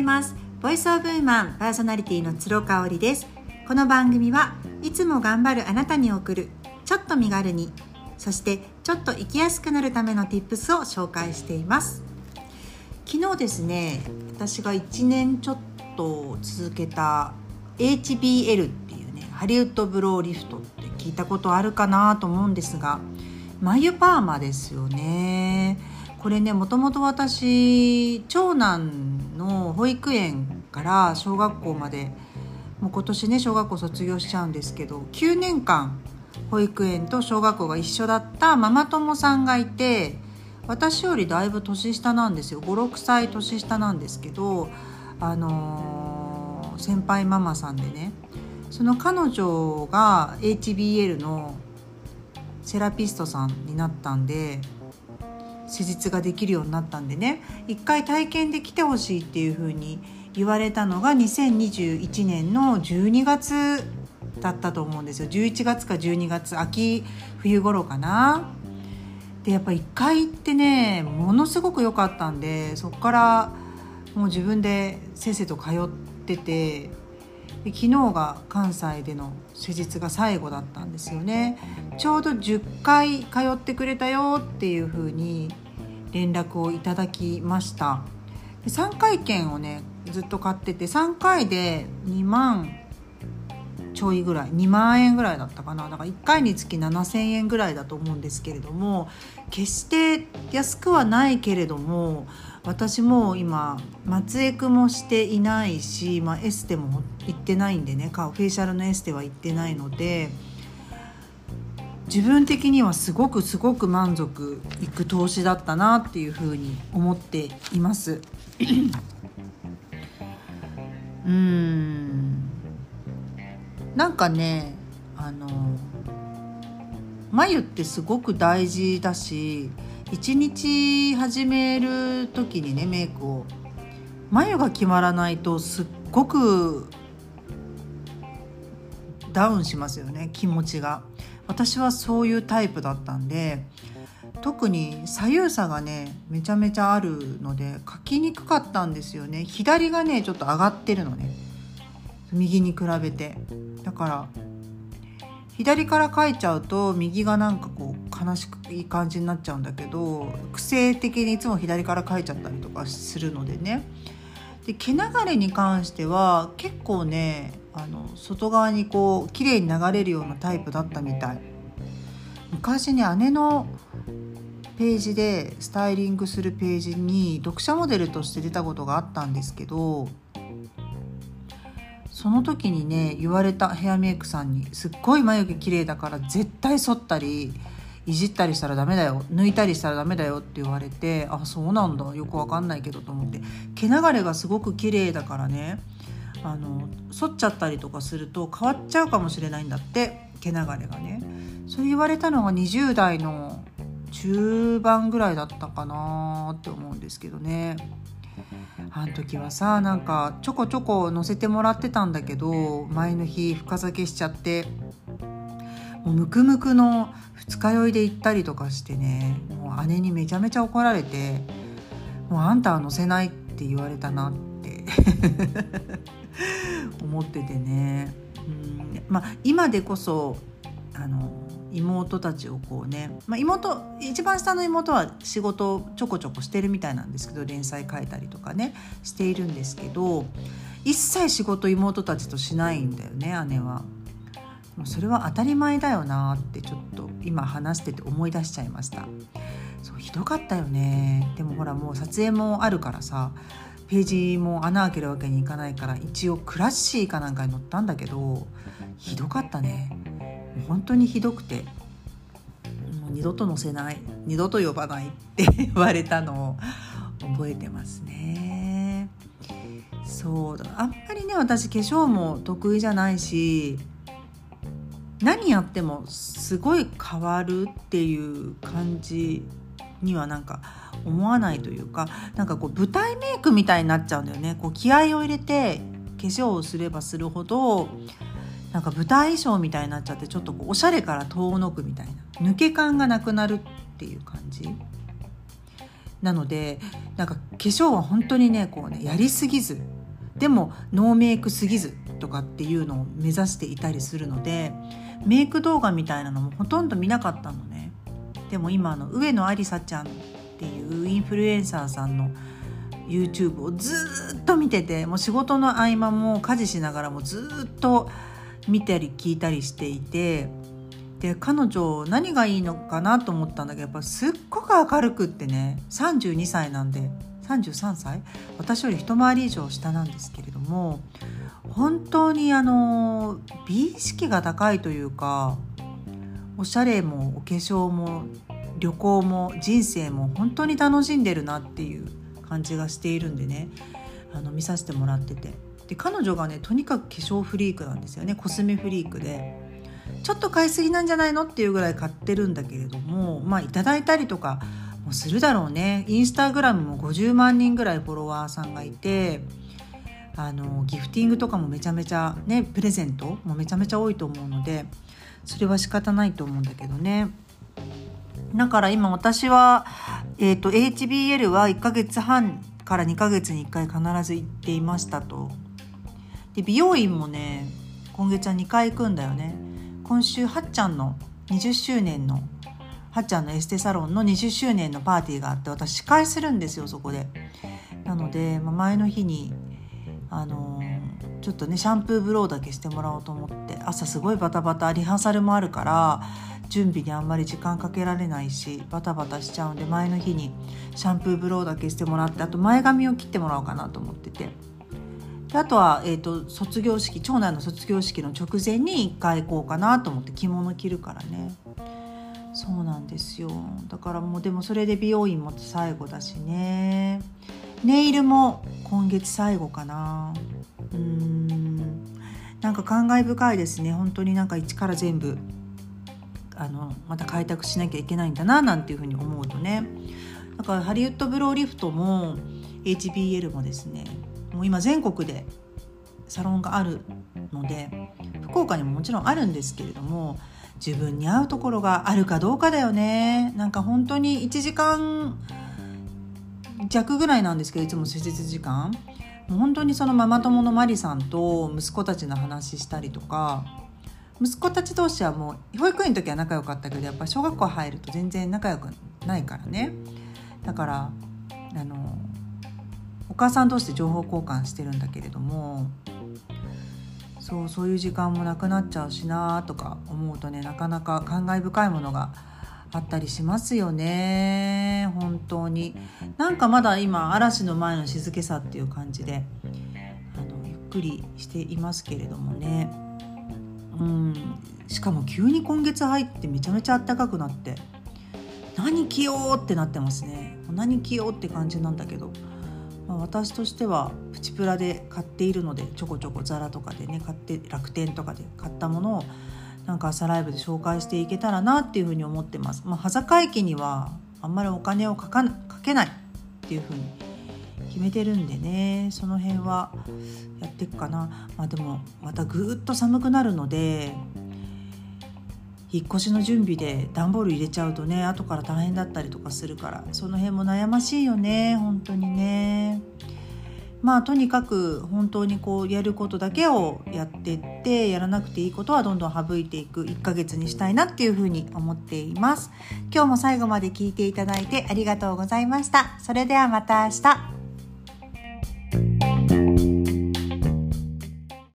います。ボイスオブウーマンパーソナリティの鶴香織です。この番組はいつも頑張るあなたに送るちょっと身軽にそしてちょっと生きやすくなるための tips を紹介しています。昨日ですね私が1年ちょっと続けた HBL っていうねハリウッドブローリフトって聞いたことあるかなと思うんですが眉パーマですよね。これねもともと私長男の保育園から小学校までもう今年ね小学校卒業しちゃうんですけど9年間保育園と小学校が一緒だったママ友さんがいて私よりだいぶ年下なんですよ。56歳年下なんですけどあのー、先輩ママさんでねその彼女が HBL のセラピストさんになったんで施術ができるようになったんでね一回体験で来てほしいっていう風に言われたのが2021年の12月だったと思うんですよ11月か12月秋冬頃かな。でやっぱ1回行ってねものすごく良かったんでそこからもう自分で先生と通ってて昨日が関西での施術が最後だったんですよね。ちょうど10回通ってくれたよっていうふうに連絡をいただきました。で3回券をねずっと買ってて3回で2万ちょいぐらい2万円ぐらいだったかなだから1回につき7,000円ぐらいだと思うんですけれども決して安くはないけれども私も今松江区もしていないし、まあ、エステも行ってないんでねフェイシャルのエステは行ってないので自分的にはすごくすごく満足いく投資だったなっていうふうに思っています。うんなんかねあの眉ってすごく大事だし一日始める時にねメイクを眉が決まらないとすっごくダウンしますよね気持ちが。私はそういうタイプだったんで特に左右差がねめちゃめちゃあるので描きにくかったんですよね。左がねちょっと上がってるのね。右に比べて。だから左から描いちゃうと右がなんかこう悲しくいい感じになっちゃうんだけど癖的にいつも左から描いちゃったりとかするのでね。で毛流れに関しては結構ねあの外側にこう綺麗に流れるようなタイプだったみたい。昔に姉のページでスタイリングするページに読者モデルとして出たことがあったんですけどその時にね言われたヘアメイクさんにすっごい眉毛綺麗だから絶対剃ったりいじったりしたらダメだよ抜いたりしたらダメだよって言われてあそうなんだよくわかんないけどと思って。毛流れがすごく綺麗だからねあの剃っちゃったりとかすると変わっちゃうかもしれないんだって毛流れがね。それ言われたのが20代の中盤ぐらいだったかなって思うんですけどね。あの時はさなんかちょこちょこ乗せてもらってたんだけど前の日深酒しちゃってもうムクムクの二日酔いで行ったりとかしてねもう姉にめちゃめちゃ怒られて「もうあんたは乗せない」って言われたなって 思っててね。うん。まあ今でこそあの妹たちをこうね、まあ、妹一番下の妹は仕事をちょこちょこしてるみたいなんですけど連載書いたりとかねしているんですけど一切仕事妹たちとしないんだよね姉は。もうそれは当たり前だよなってちょっと今話してて思い出しちゃいました。そうひどかったよね。でもほらもう撮影もあるからさページも穴開けるわけにいかないから一応クラッシーかなんかに載ったんだけどひどかったね。本当にひどくてもう二度と載せない二度と呼ばないって言われたのを覚えてますね。そうだ。あんまりね私化粧も得意じゃないし何やってもすごい変わるっていう感じにはなんか思わないというかなんかこう舞台メイクみたいになっちゃうんだよね。こう気合を入れて化粧をすればするほどなんか舞台衣装みたいになっちゃってちょっとこうおしゃれから遠のくみたいな抜け感がなくなるっていう感じ。なのでなんか化粧は本当にねこうねやりすぎず。でもノーメイクすぎずとかっていうのを目指していたりするのでメイク動画みたいなのもほとんど見なかったのね。でも今の上野ありさちゃんっていうインフルエンサーさんの YouTube をずっと見ててもう仕事の合間も家事しながらもずっと見たり聞いたりしていてで彼女何がいいのかなと思ったんだけどやっぱすっごく明るくってね32歳なんで33歳？私より一回り以上下なんですけれども本当にあの美意識が高いというかおしゃれもお化粧も旅行も人生も本当に楽しんでるなっていう感じがしているんでねあの見させてもらってて。で彼女がねとにかく化粧フリークなんですよね。コスメフリークで。ちょっと買いすぎなんじゃないのっていうぐらい買ってるんだけれどもまあいただいたりとかもするだろうね。インスタグラムも50万人ぐらいフォロワーさんがいてあのギフティングとかもめちゃめちゃねプレゼントもめちゃめちゃ多いと思うのでそれは仕方ないと思うんだけどね。だから今私は、えーと、HBL は1ヶ月半から2ヶ月に1回必ず行っていましたと。で美容院もね今月は2回行くんだよね。今週はっちゃんの20周年のはっちゃんのエステサロンの20周年のパーティーがあって私司会するんですよそこで。なので、まあ、前の日にあのー、ちょっとねシャンプーブローだけしてもらおうと思って朝すごいバタバタリハーサルもあるから準備にあんまり時間かけられないしバタバタしちゃうんで前の日にシャンプーブローだけしてもらってあと前髪を切ってもらおうかなと思ってて。であとは、えーと、卒業式長男の卒業式の直前に1回行こうかなと思って着物着るからね。そうなんですよ。だからもうでもそれで美容院も最後だしね。ネイルも今月最後かな。うん。なんか感慨深いですね。本当になんか一から全部あのまた開拓しなきゃいけないんだななんていうふうに思うとね。だからハリウッドブローリフトも HBL もですねもう今全国でサロンがあるので福岡にももちろんあるんですけれども自分に合うところがあるかどうかだよね。なんか本当に1時間弱ぐらいなんですけどいつも施術時間。もう本当にそのママ友のマリさんと息子たちの話したりとか息子たち同士はもう保育園の時は仲良かったけどやっぱ小学校入ると全然仲良くないからね。だからあの母さん同士で情報交換してるんだけれどもそうそういう時間もなくなっちゃうしなとか思うとねなかなか感慨深いものがあったりしますよね。本当に。なんかまだ今嵐の前の静けさっていう感じであのゆっくりしていますけれどもね。うん。しかも急に今月入ってめちゃめちゃ暖かくなって何着ようってなってますね。何着ようって感じなんだけど、ま、私としてはプチプラで買っているのでちょこちょこザラとかでね買って楽天とかで買ったものをなんか朝ライブで紹介していけたらなっていうふうに思ってます。まあ、羽坂駅にはあんまりお金をかかかけないっていうふうに決めてるんでねその辺はやっていくかな、まあ、でもまたぐっと寒くなるので引っ越しの準備で段ボール入れちゃうとね後から大変だったりとかするからその辺も悩ましいよね本当にね。まあとにかく本当にこうやることだけをやってってやらなくていいことはどんどん省いていく1ヶ月にしたいなっていうふうに思っています。今日も最後まで聞いていただいてありがとうございました。それではまた明日。